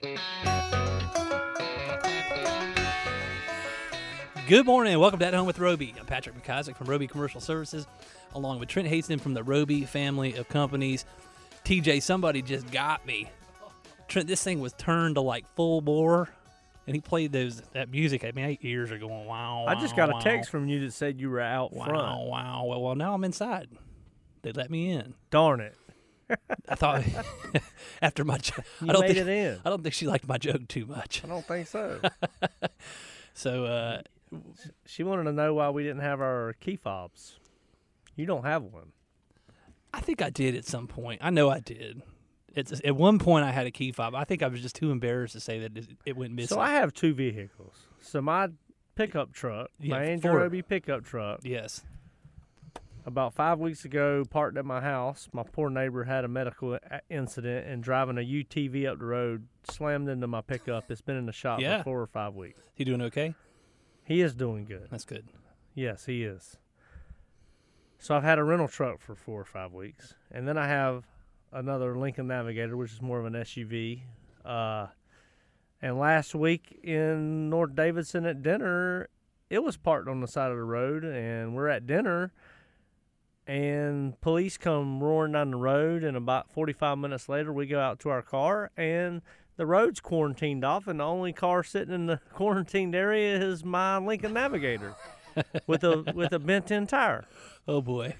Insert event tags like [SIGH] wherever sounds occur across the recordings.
Good morning and welcome to At Home with Roby. I'm Patrick McIsaac from Roby Commercial Services, along with Trent Haston from the Roby family of companies. TJ, somebody just got me. Trent, this thing was turned to like full bore, and he played those that music. I mean, my ears are going wow. I just wow, got a wow. text from you that said you were out Wow, front. wow. Well, well, now I'm inside. They let me in. Darn it. I thought [LAUGHS] after my, jo- You I don't made think it in. I don't think she liked my joke too much. I don't think so. [LAUGHS] So uh, she wanted to know why we didn't have our key fobs. You don't have one. I think I did at some point. I know I did. It's at one point I had a key fob. I think I was just too embarrassed to say that it, it went missing. So I have two vehicles. So my pickup truck, Yeah, my Andrew four. Roby pickup truck, yes. About five weeks ago, parked at my house. My poor neighbor had a medical incident and driving a UTV up the road, slammed into my pickup. It's been in the shop Yeah. for four or five weeks. He doing okay? He is doing good. That's good. Yes, he is. So I've had a rental truck for four or five weeks, and then I have another Lincoln Navigator, which is more of an SUV. Uh, and last week in North Davidson at dinner, it was parked on the side of the road, and we're at dinner, and police come roaring down the road, and about 45 minutes later, we go out to our car, and the road's quarantined off, and the only car sitting in the [LAUGHS] quarantined area is my Lincoln Navigator with a with a bent-in tire. [LAUGHS] Oh boy.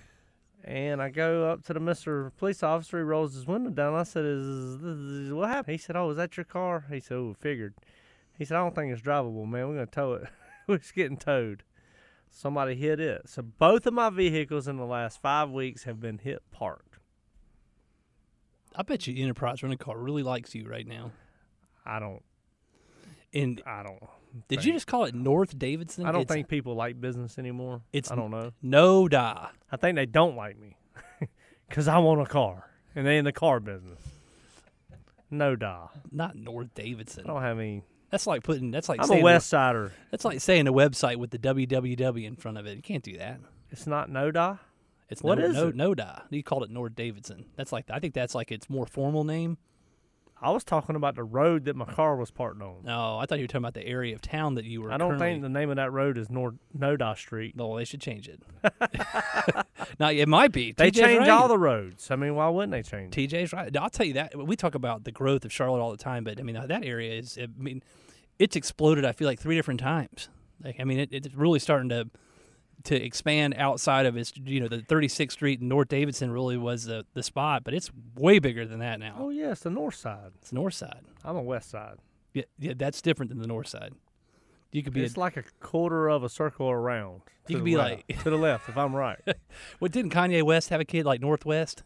And I go up to the Mr. Police Officer. He rolls his window down. I said, "Is, is what happened?" He said, "Oh, is that your car?" He said, "Oh, figured." He said, "I don't think it's drivable, man. We're gonna tow it. [LAUGHS] it's getting towed. Somebody hit it. So both of my vehicles in the last five weeks have been hit parked. I bet you Enterprise Rental Car really likes you right now. I don't. And I don't. did you just call it North Davidson? I don't It's think people like business anymore. it's I don't know. NoDa. I think they don't like me [LAUGHS] because I want a car and they in the car business. NoDa. Not North Davidson. I don't have any. That's like putting. That's like I'm saying a West Sider. That's like saying a website with the www in front of it. You can't do that. It's not NoDa. It's What no, is no, it? NoDa. You called it North Davidson. That's like I think that's like its more formal name. I was talking about the road that my car was parked on. No, I thought you were talking about the area of town that you were. I don't currently- think the name of that road is Nor Noda Street. No, they should change it. [LAUGHS] now it might be. They TJ's change right. all the roads. I mean, why wouldn't they change? it? TJ's right. I'll tell you that. We talk about the growth of Charlotte all the time, but I mean that area is. I mean, it's exploded. I feel like three different times. Like I mean, it, it's really starting to to expand outside of its. You know, the 36th Street and North Davidson really was the the spot, but it's way bigger than that now. Oh yeah, it's the north side. It's the north side. I'm a west side. Yeah, yeah, that's different than the north side. You could be. It's a, like a quarter of a circle around. You could be left- like- to the left, if I'm right. [LAUGHS] what didn't Kanye West have a kid like Northwest?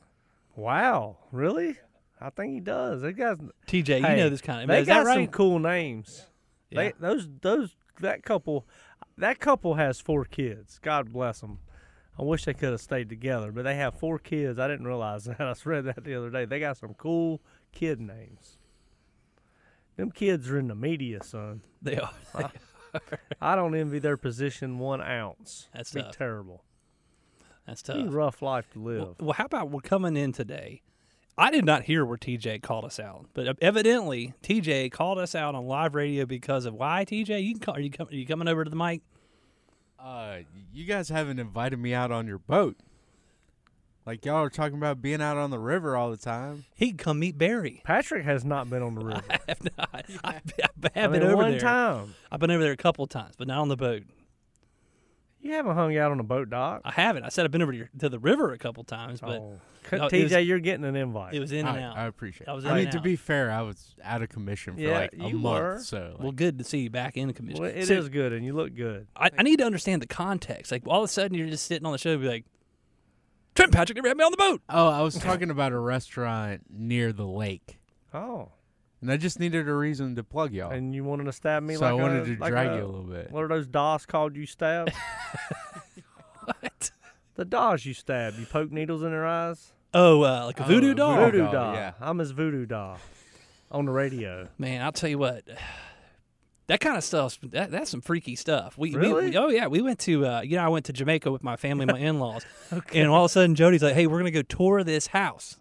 wow, really? I think he does. They got TJ, you know this kind of. They got right? some cool names. Yeah. They those those that couple, that couple has four kids. God bless them. I wish they could have stayed together, but they have four kids. I didn't realize [LAUGHS] that. I read that the other day. They got some cool kid names. Them kids are in the media, son. They are. [LAUGHS] I don't envy their position one ounce. That's Be tough. terrible. That's tough. rough life to live. Well, well, how about we're coming in today? I did not hear where TJ called us out, but evidently TJ called us out on live radio because of why TJ. You can call. Are you, com- are you coming over to the mic? Uh, you guys haven't invited me out on your boat. Like y'all are talking about being out on the river all the time. He can come meet Barry. Patrick has not been on the river. [LAUGHS] I have not. I, I I have mean, been over one there. time. I've been over there a couple times, but not on the boat. You haven't hung out on a boat dock. I haven't. I said I've been over to, your, to the river a couple times, but oh. no, it TJ, was- you're getting an invite. it was in and I, out. I appreciate. I was it. in I and mean, to out. be fair, I was out of commission for Yeah, like a you month, were. so well, good to see you back in the commission. Well, it is So, good, and you look good. I, I need to understand the context. Like all of a sudden, you're just sitting on the show, and be like, Trent Patrick never had me on the boat. Oh, I was talking about a restaurant near the lake, Oh, and I just needed a reason to plug y'all. and you wanted to stab me so like I wanted a, to like drag a, you a little bit. What are those DOS called you stab? [LAUGHS] What? the DOS you stab. You poke needles in their eyes. Oh, uh, like a voodoo Oh, doll. voodoo Voodoo doll, doll. yeah. I'm his voodoo doll on the radio. Man, I'll tell you what. That kind of stuff, that, that's some freaky stuff. We, we- Really? we- oh yeah, we went to, uh, you know, I went to Jamaica with my family, and my [LAUGHS] in-laws, and all of a sudden Jody's like, "Hey, we're gonna go tour this house.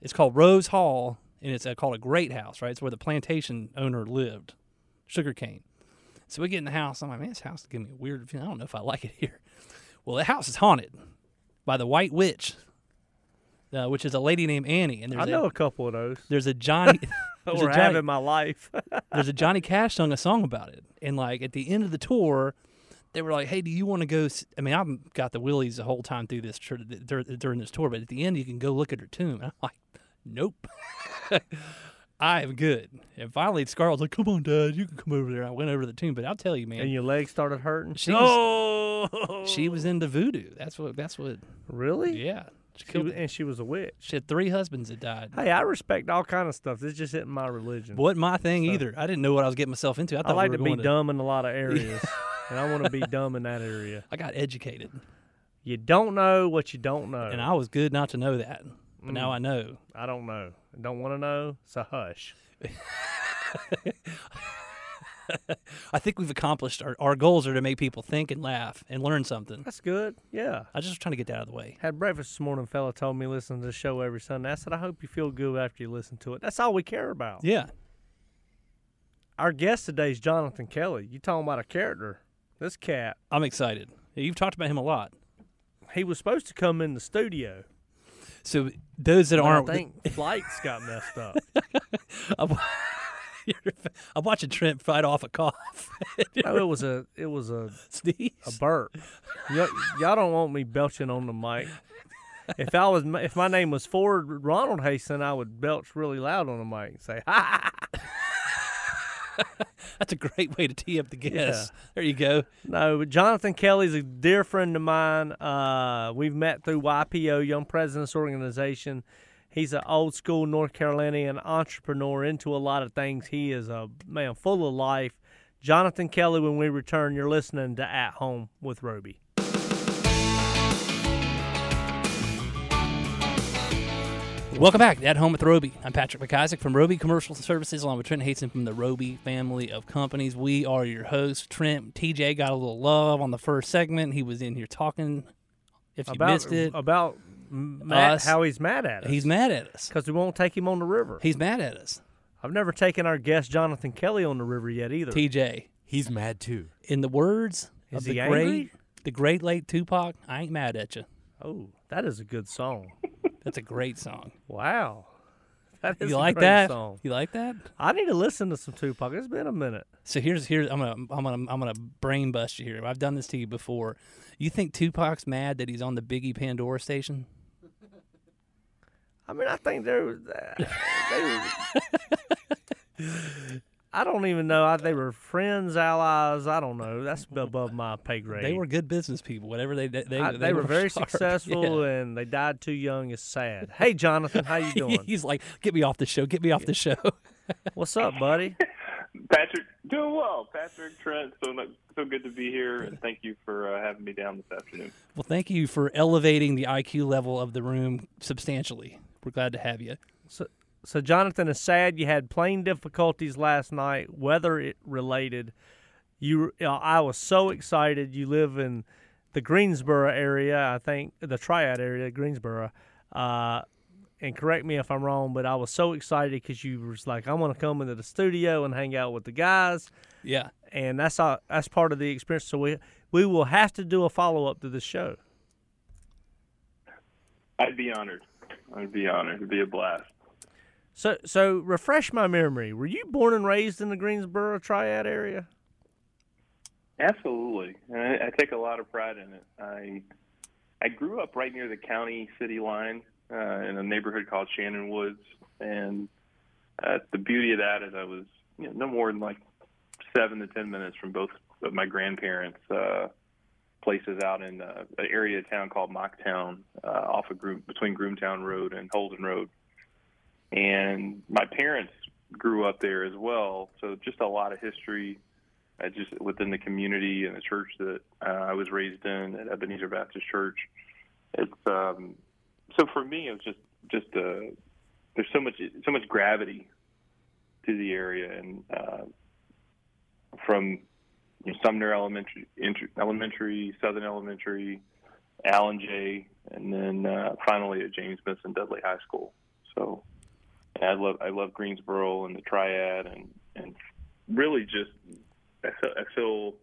It's called Rose Hall, and it's uh, called a great house, right? It's where the plantation owner lived, sugarcane. So we get in the house. I'm like, man, this house is giving me a weird feeling. I don't know if I like it [LAUGHS] here. Well, the house is haunted by the White Witch, uh, which is a lady named Annie, and there's I know a, a couple of those. there's a Johnny. [LAUGHS] there's Or a Johnny, my life. [LAUGHS] there's a Johnny Cash sung a song about it, and like at the end of the tour, they were like, "Hey, do you want to go?" s- I mean, I've got the willies the whole time through this during this tour, but at the end, you can go look at her tomb. And I'm like, "Nope, [LAUGHS] I am good." And finally, Scarlett's was like, "Come on, Dad, you can come over there." I went over to the tomb, but I'll tell you, man, and your legs started hurting. She was- oh, she was into voodoo. That's what. That's what. really. Yeah, she She was, and she was a witch. she had three husbands that died. Hey, I respect all kind of stuff. This just isn't my religion. Wasn't my thing either. I didn't know what I was getting myself into. I I like we to be going dumb in a lot of areas, [LAUGHS] [LAUGHS] and I want to be dumb in that area. I got educated. You don't know what you don't know. and I was good not to know that. But now Mm. I know. I don't know. I don't want to know. So hush. [LAUGHS] I think we've accomplished our, our goals are to make people think and laugh and learn something. That's good. Yeah. I just was trying to get that out of the way. Had breakfast this morning. Fella told me listen to the show every Sunday. I said I hope you feel good after you listen to it. That's all we care about. Yeah. Our guest today is Jonathan Kelly. You talking about a character? This cat. I'm excited. You've talked about him a lot. He was supposed to come in the studio. So those that I aren't, I think [LAUGHS] flights got messed up. [LAUGHS] I'm, [LAUGHS] I'm watching Trent fight off a cough. No, oh, it was a it was a Sneeze. a burp. y'all, y'all don't want me belching on the mic. If I was if my name was Ford Ronald Hasten, I would belch really loud on the mic and say Ha ha. [LAUGHS] That's a great way to tee up the guest. There you go. No, but Jonathan Kelly's a dear friend of mine. Uh, we've met through YPO, Young Presidents Organization. He's an old school North Carolinian entrepreneur into a lot of things. He is a man full of life. Jonathan Kelly, when we return, you're listening to At Home with Roby. Welcome back at Home with Roby. I'm Patrick McIsaac from Roby Commercial Services, along with Trent Hasten from the Roby family of companies. We are your hosts. Trent, TJ got a little love on the first segment. He was in here talking. If you about missed it, about Matt, Us. how he's mad at us. he's mad at us. because we won't take him on the river. He's mad at us. I've never taken our guest Jonathan Kelly on the river yet either. TJ, He's mad too. in the words Is of the he great, the great late Tupac, I ain't mad at you. oh, that is a good song. That's a great song. Wow, that is You a like great that? song. You like that? I need to listen to some Tupac. It's been a minute. So here's here's I'm gonna I'm gonna I'm gonna brain bust you here. I've done this to you before. You think Tupac's mad that he's on the Biggie Pandora station? I mean, I think there was. Uh, were, [LAUGHS] I don't even know. I, they were friends, allies. I don't know. That's above my pay grade. They were good business people. Whatever they they they, I- they, were, very [LAUGHS] sharp. successful, Yeah. and they died too young. It's sad. [LAUGHS] Hey, Jonathan, how you doing? He's like, get me off the show. Get me off the show. [LAUGHS] What's up, buddy? Patrick, doing well. Patrick, Trent, so so good to be here, and thank you for uh, having me down this afternoon. well, thank you for elevating the IQ level of the room substantially. We're glad to have you. So, so Jonathan is sad. You had plane difficulties last night, weather it related. You, uh, I was so excited. You live in the Greensboro area, I think, the Triad area, Greensboro. Uh, and correct me if I'm wrong, but I was so excited because you was like, I want to come into the studio and hang out with the guys, Yeah. and that's all, that's part of the experience. So we we will have to do a follow up to the show. I'd be honored. I'd be honored. It'd be a blast. So so refresh my memory. Were you born and raised in the Greensboro Triad area? Absolutely, and I, I take a lot of pride in it. I I grew up right near the county city line uh, in a neighborhood called Shannon Woods, and uh, the beauty of that is I was you know, no more than like seven to ten minutes from both of my grandparents' uh, places out in uh, an area of town called Mocktown, uh, off of Groom, between Groomtown Road and Holden Road. And my parents grew up there as well, so just a lot of history. Uh, just within the community and the church that uh, I was raised in at Ebenezer Baptist Church. It's um, so for me, it was just just uh, there's so much so much gravity to the area, and uh, from Sumner Elementary, Elementary, Southern Elementary, Allen Jay, and then uh, finally at James Benson Dudley High School. So I love I love Greensboro and the Triad, and and really just I feel, I feel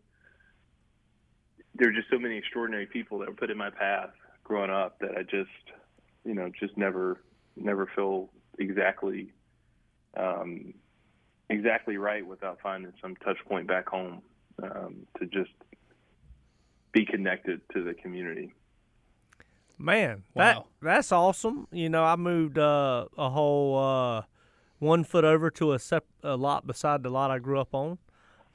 there are just so many extraordinary people that were put in my path growing up that I just you know just never never feel exactly um, exactly right without finding some touch point back home um, to just be connected to the community. Man, that that's awesome. You know, I moved uh, a whole uh, one foot over to a, sep- a lot beside the lot I grew up on.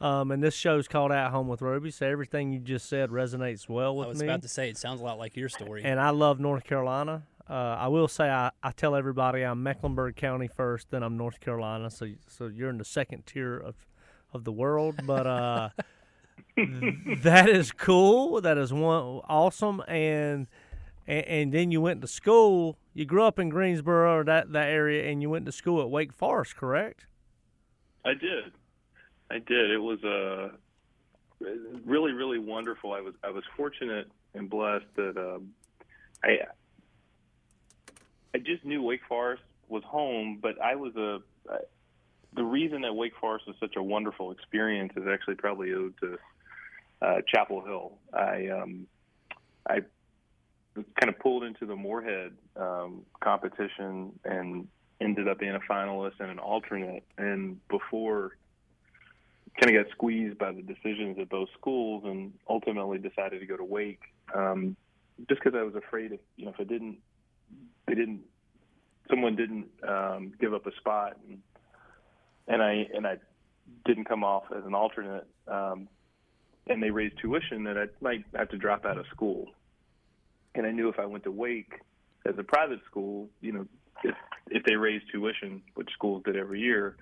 Um, and this show's called At Home with Roby, so everything you just said resonates well with me. I was me. about to say it sounds a lot like your story. and I love North Carolina. Uh, I will say I, I tell everybody I'm Mecklenburg County first, then I'm North Carolina. So so you're in the second tier of of the world, but uh, [LAUGHS] that is cool. That is one awesome, and, and and then you went to school. You grew up in Greensboro or that that area, and you went to school at Wake Forest, correct? I did. I did. It was uh, really, really wonderful. I was I was fortunate and blessed that um, I I just knew Wake Forest was home, but I was a I, the reason that Wake Forest was such a wonderful experience is actually probably owed to uh, Chapel Hill. I um, I kind of pulled into the Morehead um, competition and ended up being a finalist and an alternate. And before, kind of got squeezed by the decisions at both schools, and ultimately decided to go to Wake, um, just because I was afraid if you know if I didn't, they didn't, someone didn't um, give up a spot, and, and I and I didn't come off as an alternate. Um, and they raised tuition that I might have to drop out of school. And I knew if I went to Wake as a private school, you know, if if they raised tuition, which schools did every year,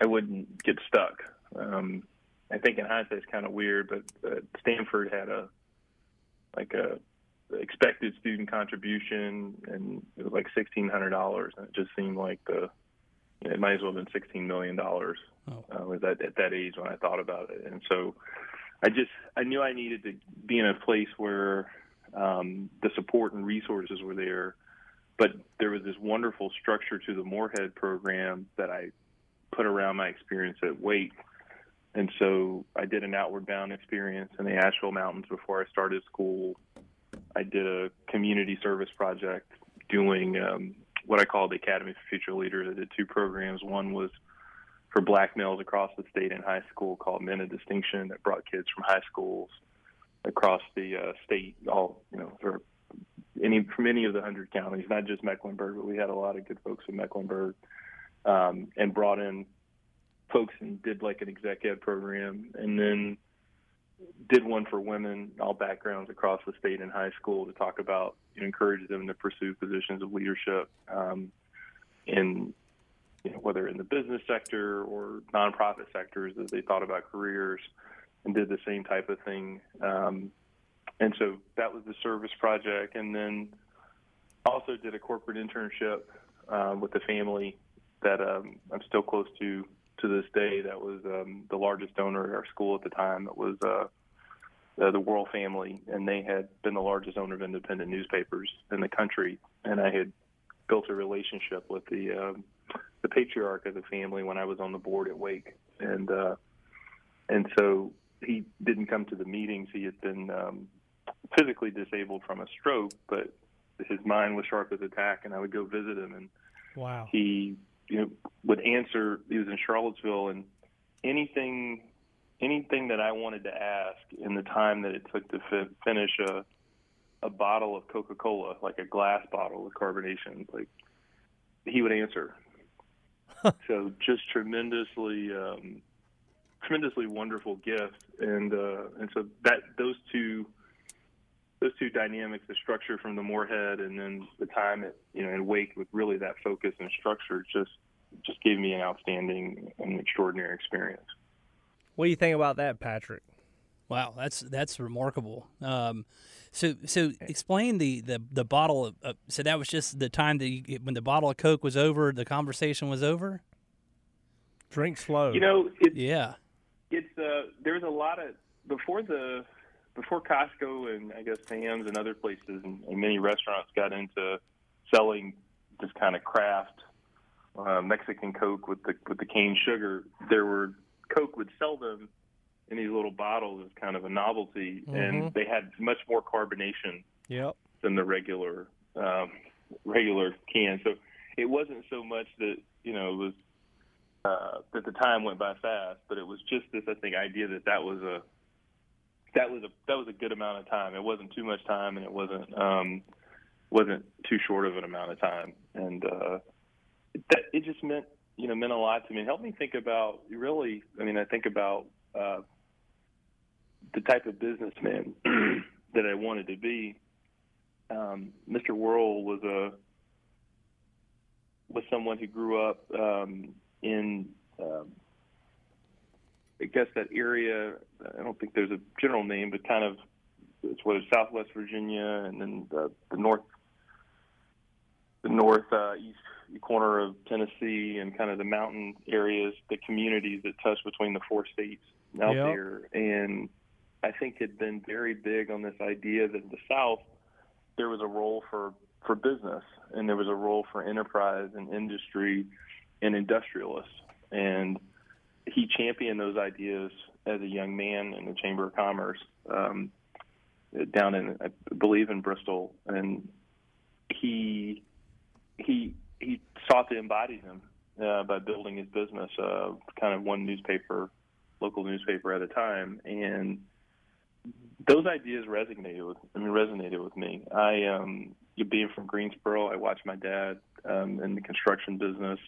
I wouldn't get stuck. Um, I think in hindsight it's kind of weird, but uh, Stanford had a like a expected student contribution, and it was like sixteen hundred dollars, and it just seemed like the you know, it might as well have been sixteen million dollars. Oh. Uh, was that at that age when I thought about it, and so I just I knew I needed to be in a place where um, the support and resources were there, but there was this wonderful structure to the Morehead program that I put around my experience at Wake. And so I did an outward bound experience in the Asheville Mountains before I started school. I did a community service project doing um, what I call the Academy for Future Leaders. I did two programs. One was for black males across the state in high school called Men of Distinction that brought kids from high schools across the uh, state, all you know, for any from any of the hundred counties, not just Mecklenburg, but we had a lot of good folks in Mecklenburg, um, and brought in folks and did like an exec ed program, and then did one for women, all backgrounds across the state in high school to talk about, know, encourage them to pursue positions of leadership um, in you know, whether in the business sector or nonprofit sectors as they thought about careers and did the same type of thing. Um, and so that was the service project. And then also did a corporate internship um, with a family that um, I'm still close to to this day. That was um, the largest donor at our school at the time. It was uh, uh, the Worrell family, and they had been the largest owner of independent newspapers in the country. And I had built a relationship with the um, the patriarch of the family when I was on the board at Wake, and uh, and so he didn't come to the meetings. He had been um, physically disabled from a stroke, but his mind was sharp as a tack, and I would go visit him, and Wow. he you know would answer. He was in Charlottesville, and anything anything that I wanted to ask in the time that it took to fi- finish a a bottle of Coca Cola, like a glass bottle with carbonation, like he would answer. [LAUGHS] so just tremendously, um, tremendously wonderful gift, and uh, and so that those two those two dynamics, the structure from the Morehead, and then the time at you know in Wake with really that focus and structure, just just gave me an outstanding and extraordinary experience. What do you think about that, Patrick? Wow, that's that's remarkable. Um, so so explain the the the bottle. Of, uh, so that was just the time that you, when the bottle of Coke was over, the conversation was over. Drink slow. You know, it's Yeah. It's uh, there's a lot of before the before Costco and I guess Sam's and other places and, and many restaurants got into selling this kind of craft uh, Mexican Coke with the with the cane sugar. There were Coke would sell them in these little bottles as kind of a novelty, and they had much more carbonation Yep. than the regular um, regular can. So it wasn't so much that you know it was uh, that the time went by fast, but it was just this I think idea that that was a that was a that was a good amount of time. It wasn't too much time, and it wasn't um, wasn't too short of an amount of time, and uh, that it just meant you know meant a lot to me. It helped me think about really. I mean, I think about uh, the type of businessman [CLEARS THROAT] that I wanted to be. Um, Mr. Worrell was a was someone who grew up um, in um, I guess that area. I don't think there's a general name, but kind of it's what is Southwest Virginia, and then the, the north, the north uh, east corner of Tennessee, and kind of the mountain areas, the communities that touch between the four states out Yep. there, and I think had been very big on this idea that the South there was a role for for business, and there was a role for enterprise and industry and industrialists, and he championed those ideas as a young man in the Chamber of Commerce um, down in, I believe, in Bristol, and he he he sought to embody them uh, by building his business, uh, kind of one newspaper, local newspaper at a time, and those ideas resonated with I mean resonated with me. I um being from Greensboro, I watched my dad um in the construction business,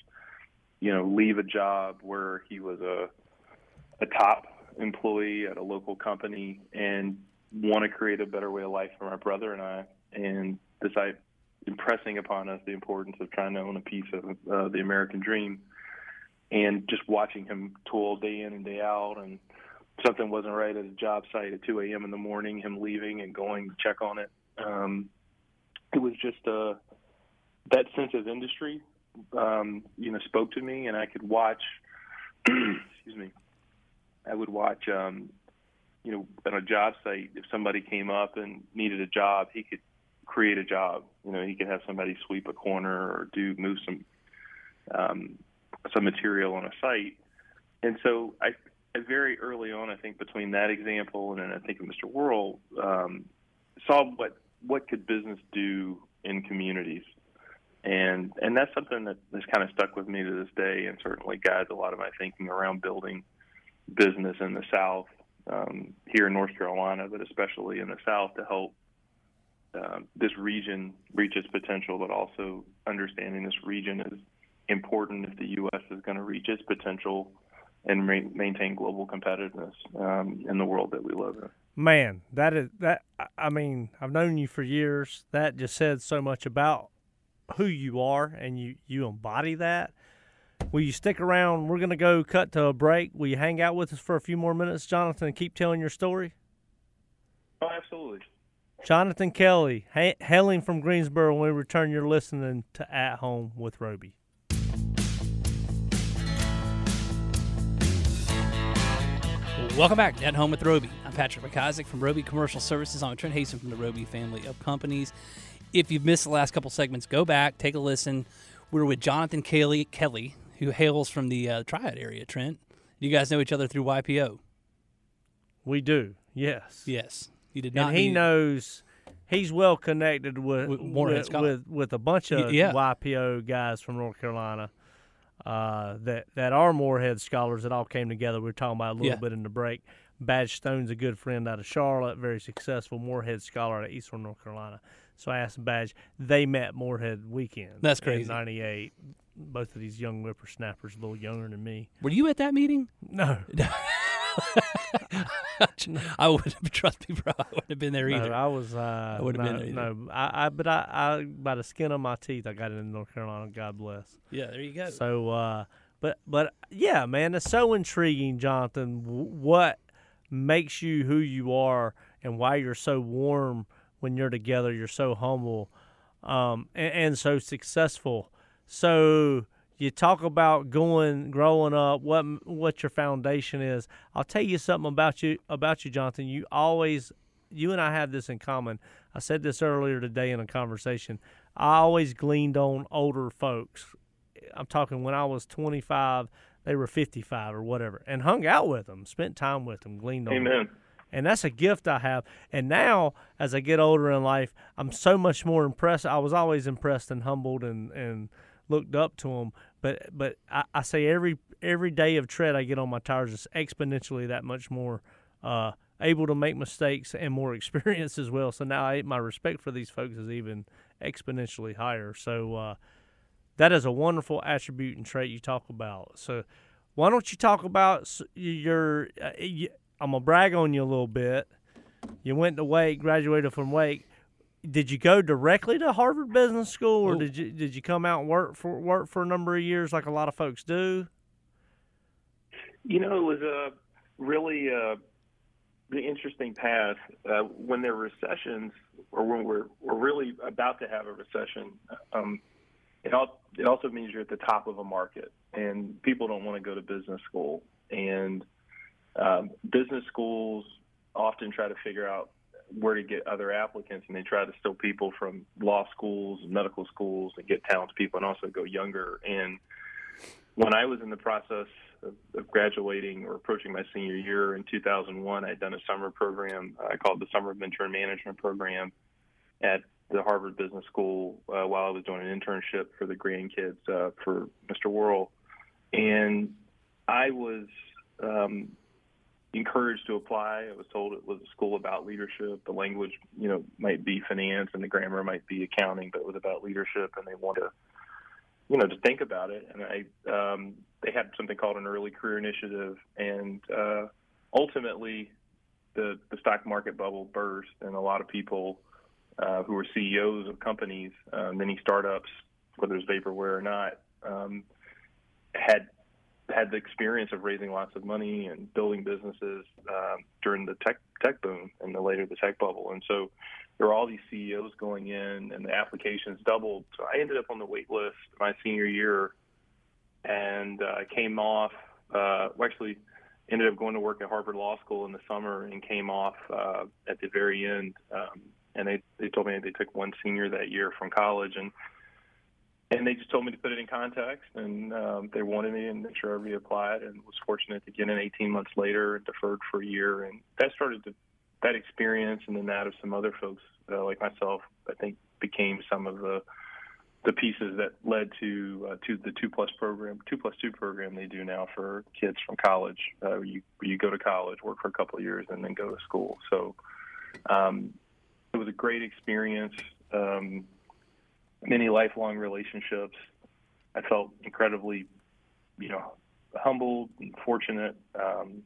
you know, leave a job where he was a a top employee at a local company and want to create a better way of life for my brother and I and decide impressing upon us the importance of trying to own a piece of uh, the American dream and just watching him toil day in and day out and something wasn't right at a job site at 2 a.m. in the morning, him leaving and going to check on it. Um, it was just uh, that sense of industry, um, you know, spoke to me, and I could watch. [CLEARS THROAT] excuse me. I would watch, um, you know, on a job site if somebody came up and needed a job, he could create a job. You know, he could have somebody sweep a corner or do move some um, some material on a site. And so I, very early on, I think between that example and then I think of Mr. Worrell, um, saw what what could business do in communities, and and that's something that has kind of stuck with me to this day, and certainly guides a lot of my thinking around building business in the South, um, here in North Carolina, but especially in the South to help um, this region reach its potential, but also understanding this region is important if the U.S. is going to reach its potential and ma- maintain global competitiveness um, in the world that we live in. Man, that is that. I mean, I've known you for years. That just said so much about who you are, and you you embody that. Will you stick around? We're gonna go cut to a break. Will you hang out with us for a few more minutes, Jonathan, and keep telling your story? Oh, absolutely. Jonathan Kelly, ha- hailing from Greensboro. When we return, you're listening to At Home with Roby. Welcome back to At Home with Roby. I'm Patrick McIsaac from Roby Commercial Services. I'm Trent Haston from the Roby family of companies. If you've missed the last couple segments, go back, take a listen. We're with Jonathan Kelly, Kelly who hails from the uh, Triad area, Trent. You guys know each other through YPO. We do, yes. Yes. You did not and he need- knows he's well connected with With with, with, with a bunch of yeah. YPO guys from North Carolina uh, that that are Morehead scholars that all came together. We were talking about a little Yeah. bit in the break. Badge Stone's a good friend out of Charlotte, very successful Morehead scholar out of Eastern North Carolina. So I asked Badge. They met Morehead weekend. That's crazy. '98. Both of these young whippersnappers, a little younger than me. Were you at that meeting? No, [LAUGHS] I wouldn't trust me, bro. I wouldn't have been there No, either. I was. Uh, I would've no, been there either. No, I, I. But I, I, by the skin of my teeth, I got it in North Carolina. God bless. yeah, there you go. So, uh, but but yeah, man, it's so intriguing, Jonathan. What makes you who you are, and why you're so warm when you're together. You're so humble, um, and, and so successful. So you talk about going, growing up. What what your foundation is. I'll tell you something about you about you, Jonathan. You always, you and I have this in common. I said this earlier today in a conversation. I always gleaned on older folks. I'm talking when I was 25, they were 55 or whatever, and hung out with them, spent time with them, gleaned on them. And that's a gift I have. And now, as I get older in life, I'm so much more impressed. I was always impressed and humbled and, and looked up to them. But but I, I say every every day of tread I get on my tires is exponentially that much more uh, able to make mistakes and more [LAUGHS] experience as well. So now I, my respect for these folks is even exponentially higher. So uh, that is a wonderful attribute and trait you talk about. So why don't you talk about your? Uh, I'm gonna brag on you a little bit. You went to Wake, graduated from Wake. Did you go directly to Harvard Business School, or Oh. did you did you come out and work for work for a number of years like a lot of folks do? You know, it was a really uh, the interesting path. Uh, when there are recessions, or when we're we're really about to have a recession, um, it, al- it also means you're at the top of a market, and people don't want to go to business school. And um, business schools often try to figure out where to get other applicants, and they try to steal people from law schools and medical schools and get talented people, and also go younger. And when I was in the process of, graduating or approaching my senior year in 2001, I'd done a summer program I called it the Summer Mentor Management Program at the Harvard Business School uh, while I was doing an internship for the grandkids uh, for Mr. Worrell. And I was um, encouraged to apply. I was told it was a school about leadership. The language, you know, might be finance and the grammar might be accounting, but it was about leadership, and they wanted to you know, to think about it. And I, um, they had something called an early career initiative, and uh, ultimately, the the stock market bubble burst, and a lot of people uh, who were CEOs of companies, uh, many startups, whether it's vaporware or not, um, had had the experience of raising lots of money and building businesses um, during the tech tech boom and the later the tech bubble, and so there were all these CEOs going in, and the applications doubled. So I ended up on the wait list my senior year, and uh, came off. Uh, well, actually, ended up going to work at Harvard Law School in the summer, and came off uh, at the very end. Um, and they they told me they took one senior that year from college, and and they just told me to put it in context, and um, they wanted me, and sure I reapplied, and was fortunate to get in 18 months later, and deferred for a year, and that started to that experience and then that of some other folks uh, like myself, I think became some of the the pieces that led to uh, to the two plus program, two plus two program they do now for kids from college. Uh, you you go to college, work for a couple of years, and then go to school. So um, it was a great experience. Um, many lifelong relationships. I felt incredibly, you know, humbled and fortunate um,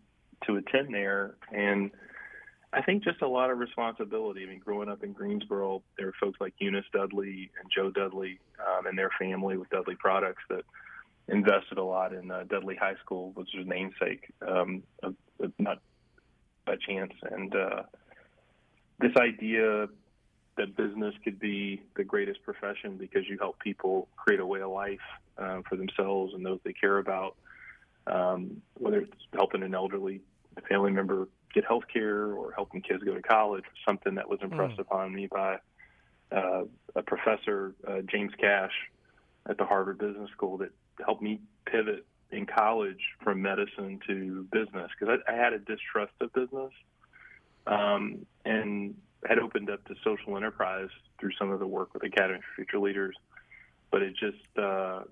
to attend there, and I think just a lot of responsibility. I mean, growing up in Greensboro, there were folks like Eunice Dudley and Joe Dudley um, and their family with Dudley Products that invested a lot in uh, Dudley High School, which is namesake, um, not by chance. And uh, this idea that business could be the greatest profession because you help people create a way of life uh, for themselves and those they care about, um, whether it's helping an elderly family member get health care or helping kids go to college, something that was impressed upon me by uh, a professor, uh, James Cash, at the Harvard Business School that helped me pivot in college from medicine to business because I, I had a distrust of business. Um, and had opened up to social enterprise through some of the work with Academy for Future Leaders, but it just uh,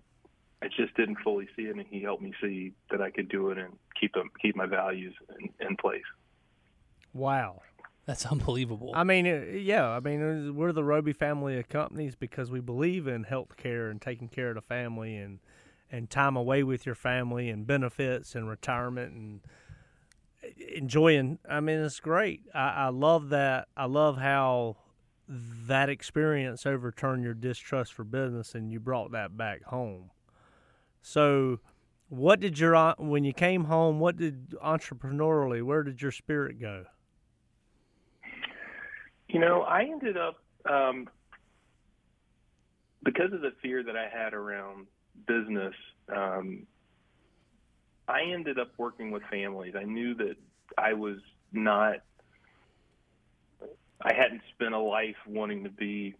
I just didn't fully see it, and he helped me see that I could do it and keep them keep my values in, in place. Wow. That's unbelievable. I mean, uh, yeah. I mean, uh, we're the Roby family of companies because we believe in health care and taking care of the family and and time away with your family and benefits and retirement and enjoying. I mean, it's great. I, I love that. I love how that experience overturned your distrust for business, and you brought that back home. So, what did your uh, when you came home? What did entrepreneurially? Where did your spirit go? You know, I ended up um, because of the fear that I had around business. Um, I ended up working with families. I knew that I was not. I hadn't spent a life wanting to be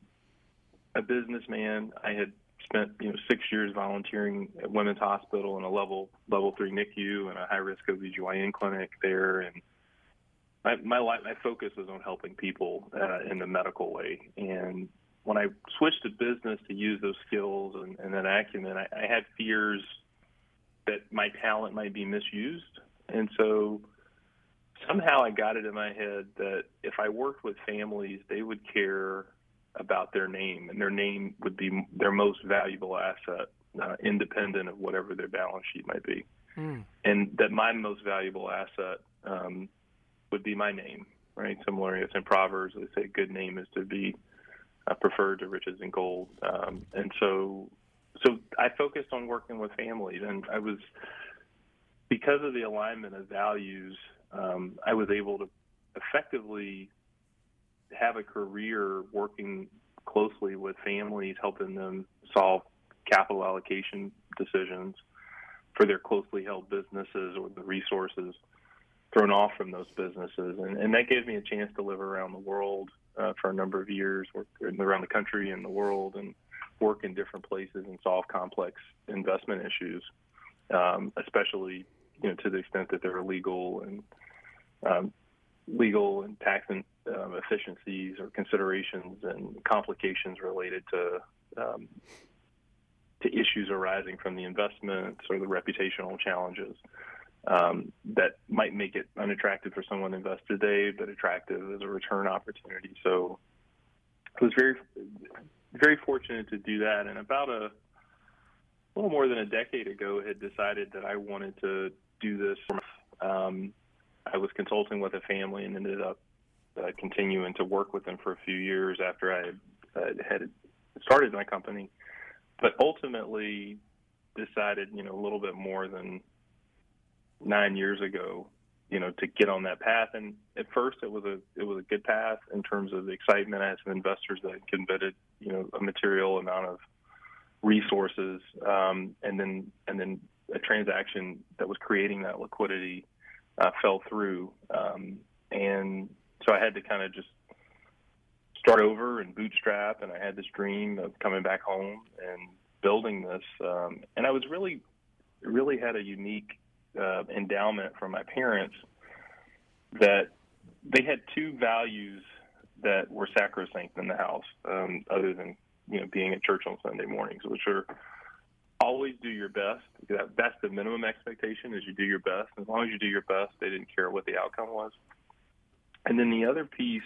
a businessman. I had spent you know six years volunteering at Women's Hospital in a level level three NICU and a high risk OBGYN clinic there, and my my life my focus was on helping people uh, in the medical way. And when I switched to business to use those skills and, and that acumen, I, I had fears that my talent might be misused, and so somehow I got it in my head that if I worked with families, they would care about their name, and their name would be their most valuable asset, uh, independent of whatever their balance sheet might be. Mm. And that my most valuable asset um, would be my name, right? Similarly, it's in Proverbs, they say, a "Good name is to be uh, preferred to riches and gold." Um, and so, so I focused on working with families, and I was because of the alignment of values, um, I was able to effectively have a career working closely with families, helping them solve capital allocation decisions for their closely held businesses or the resources thrown off from those businesses. And, and that gave me a chance to live around the world uh, for a number of years, work around the country and the world, and work in different places and solve complex investment issues, um, especially you know to the extent that they're illegal and um, legal and tax um, efficiencies or considerations and complications related to um, to issues arising from the investments or the reputational challenges um, that might make it unattractive for someone to invest today, but attractive as a return opportunity. So I was very very fortunate to do that, and about a little more than a decade ago, had decided that I wanted to do this. Um, I was consulting with a family and ended up uh, continuing to work with them for a few years after I had, uh, had started my company, but ultimately decided, you know, a little bit more than nine years ago, you know, to get on that path. And at first, it was a it was a good path in terms of the excitement. I had some investors that committed, you know, a material amount of resources, um, and then and then a transaction that was creating that liquidity uh, fell through, um, and so I had to kind of just start over and bootstrap. And I had this dream of coming back home and building this, um, and I was really, really had a unique uh, endowment from my parents that they had two values that were sacrosanct in the house, um, other than you know being at church on Sunday mornings, which are always do your best. That, that's the minimum expectation is you do your best. As long as you do your best, they didn't care what the outcome was. And then the other piece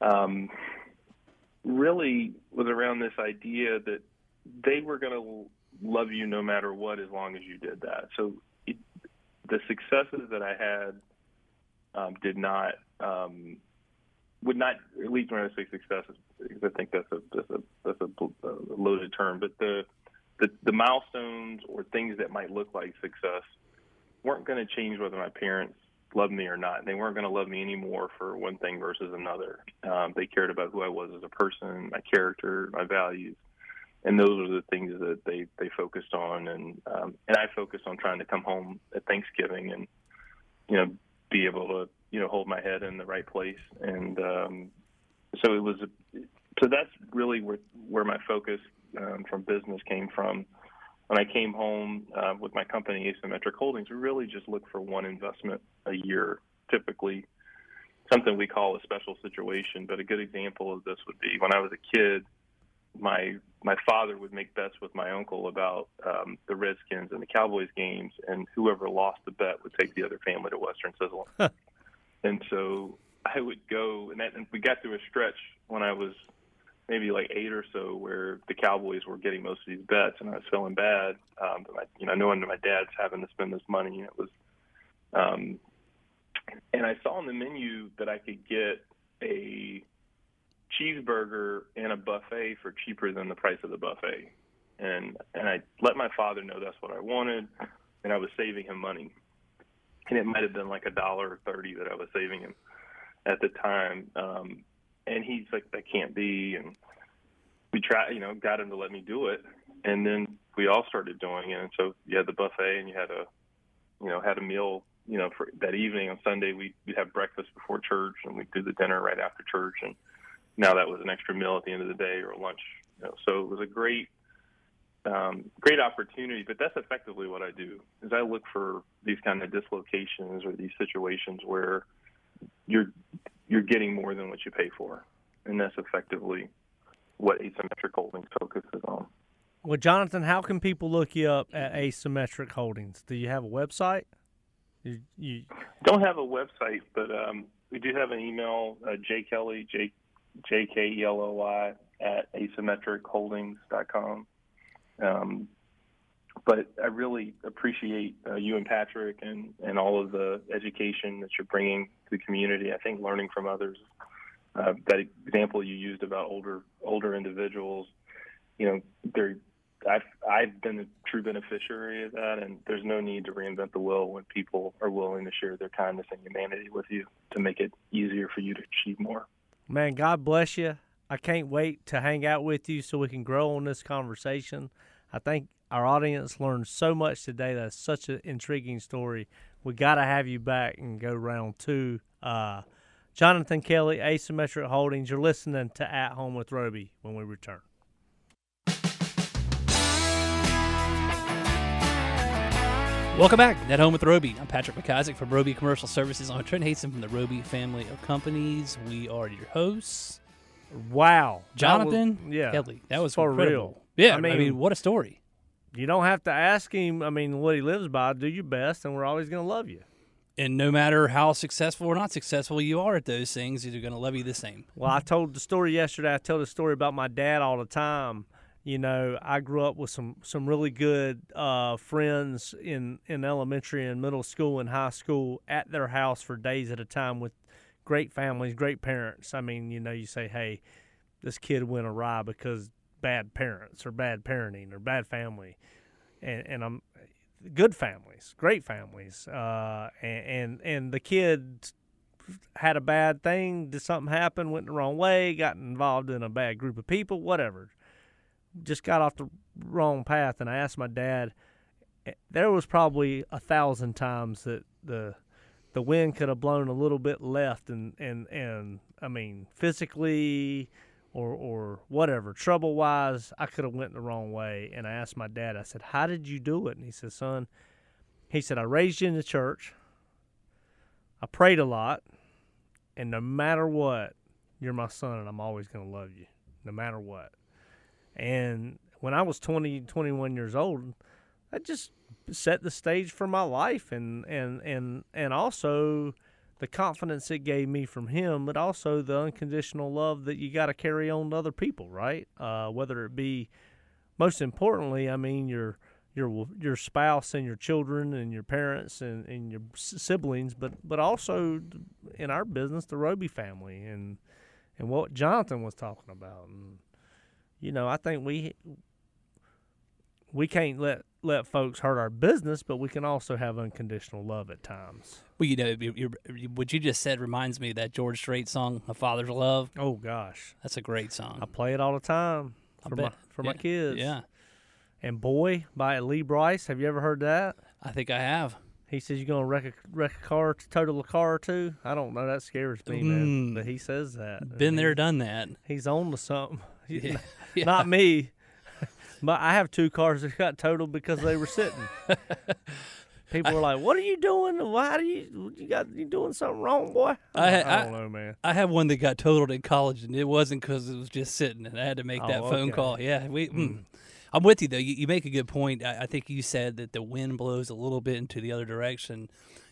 um, really was around this idea that they were going to love you no matter what as long as you did that. So it, the successes that I had um, did not um, would not at least when I say successes I think that's a that's a that's a loaded term, but the the, the milestones or things that might look like success weren't going to change whether my parents loved me or not. They weren't going to love me anymore for one thing versus another. Um, they cared about who I was as a person, my character, my values, and those were the things that they they focused on. And um, and I focused on trying to come home at Thanksgiving and you know be able to you know hold my head in the right place. And um, so it was. So that's really where where my focus um, from business came from. When I came home uh, with my company, Asymmetric Holdings, we really just look for one investment a year, typically something we call a special situation. But a good example of this would be when I was a kid, my my father would make bets with my uncle about um, the Redskins and the Cowboys games, and whoever lost the bet would take the other family to Western Sizzlin. [LAUGHS] and so I would go, and, that, and we got through a stretch when I was maybe like eight or so where the Cowboys were getting most of these bets, and I was feeling bad. Um, but my, you know, knowing that my dad's having to spend this money, it was, um, and I saw on the menu that I could get a cheeseburger and a buffet for cheaper than the price of the buffet. And and I let my father know that's what I wanted, and I was saving him money. And it might have been like a dollar thirty that I was saving him at the time. Um, and he's like, that can't be. And we tried, you know, got him to let me do it. And then we all started doing it. And so you had the buffet and you had a, you know, had a meal, you know, for that evening on Sunday. We we'd have breakfast before church and we'd do the dinner right after church. And now that was an extra meal at the end of the day or lunch. You know, so it was a great, um, great opportunity. But that's effectively what I do is I look for these kind of dislocations or these situations where you're you're getting more than what you pay for, and that's effectively what asymmetric holdings focuses on. Well, Jonathan, how can people look you up at Asymmetric Holdings? Do you have a website? You, you don't have a website, but um, we do have an email, uh, jkelly, J, J-K-E-L-O-Y, at asymmetricholdings.com. Um, but I really appreciate uh, you and Patrick and, and all of the education that you're bringing to the community. I think learning from others, uh, that example you used about older older individuals, you know, they're I've I've been a true beneficiary of that, and there's no need to reinvent the wheel when people are willing to share their kindness and humanity with you to make it easier for you to achieve more. Man, God bless you. I can't wait to hang out with you so we can grow on this conversation. I think our audience learned so much today. That's such an intriguing story. We got to have you back and go round two. Uh, Jonathan Kelly, Asymmetric Holdings. You're listening to At Home with Roby when we return. Welcome back. At Home with Roby. I'm Patrick McIsaac from Roby Commercial Services. I'm Trent Haston from the Roby family of companies. We are your hosts. Wow. Jonathan was, yeah, Kelly. That was for incredible. real. Yeah, I mean, I mean, what a story. You don't have to ask him, I mean, what he lives by. Do your best, and we're always going to love you. And no matter how successful or not successful you are at those things, they're going to love you the same. Well, I told the story yesterday. I tell the story about my dad all the time you know, I grew up with some some really good uh, friends in in elementary and middle school and high school at their house for days at a time with great families, great parents. I mean, you know, you say, hey, this kid went awry because bad parents or bad parenting or bad family, and and I'm good families, great families, uh, and, and and the kid had a bad thing, did something happen, went the wrong way, got involved in a bad group of people, whatever just got off the wrong path, and I asked my dad. Eh, there was probably a thousand times that the the wind could have blown a little bit left, and and and I mean physically or or whatever trouble wise, I could have went the wrong way. And I asked my dad. I said, "How did you do it?" And he said, "Son," he said, "I raised you in the church. I prayed a lot, and no matter what, you're my son, and I'm always going to love you, no matter what." And when I was 20, 21 years old, that just set the stage for my life and, and, and, and also the confidence it gave me from him, but also the unconditional love that you got to carry on to other people, right? Uh, whether it be, most importantly, I mean, your your your spouse and your children and your parents and, and your siblings, but but also in our business, the Roby family and and what Jonathan was talking about. And you know, I think we we can't let let folks hurt our business, but we can also have unconditional love at times. Well, you know, you're, you're, what you just said reminds me of that George Strait song, "A Father's Love." Oh gosh, that's a great song. I play it all the time for my for yeah. my kids. Yeah. And boy, by Lee Brice, have you ever heard that? I think I have. He says you're gonna wreck a wreck a car, total a car or two. I don't know. That scares me, mm. man. But he says that. Been there, done that. He's on to something. [LAUGHS] Yeah. Not [LAUGHS] me. But I have two cars that got totaled because they were sitting. [LAUGHS] People were like, "What are you doing? Why do you you got you doing something wrong, boy?" I, I, I don't know, man. I have one that got totaled in college, and it wasn't because it was just sitting, and I had to make that oh, phone okay. call. Yeah, we. Mm. I'm with you though. You, you make a good point. I, I think you said that the wind blows a little bit into the other direction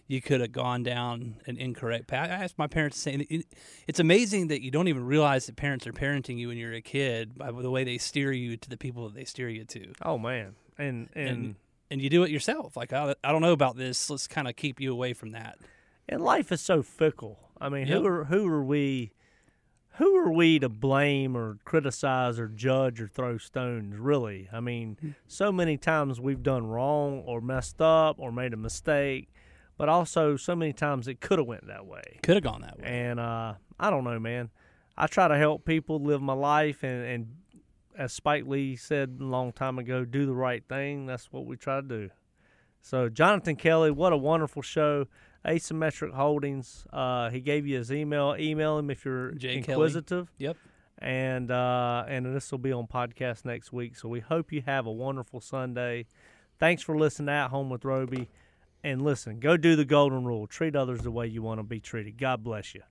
you could have gone down an incorrect path. I asked my parents saying it, it's amazing that you don't even realize that parents are parenting you when you're a kid by the way they steer you to the people that they steer you to. Oh man, and and and, and you do it yourself. Like I, I don't know about this. Let's kind of keep you away from that. and life is so fickle. I mean, Yep. who are who are we? Who are we to blame or criticize or judge or throw stones? Really, I mean, so many times we've done wrong or messed up or made a mistake, but also so many times it could have went that way. Could have gone that way. And uh, I don't know, man. I try to help people live my life, and, and as Spike Lee said a long time ago, do the right thing. That's what we try to do. So, Jonathan Kelly, what a wonderful show. Asymmetric Holdings. Uh, he gave you his email. Email him if you're Jay Kelly. inquisitive. Yep. And uh, and this will be on podcast next week. So we hope you have a wonderful Sunday. Thanks for listening to At Home with Roby. And listen, go do the golden rule. Treat others the way you want to be treated. God bless you.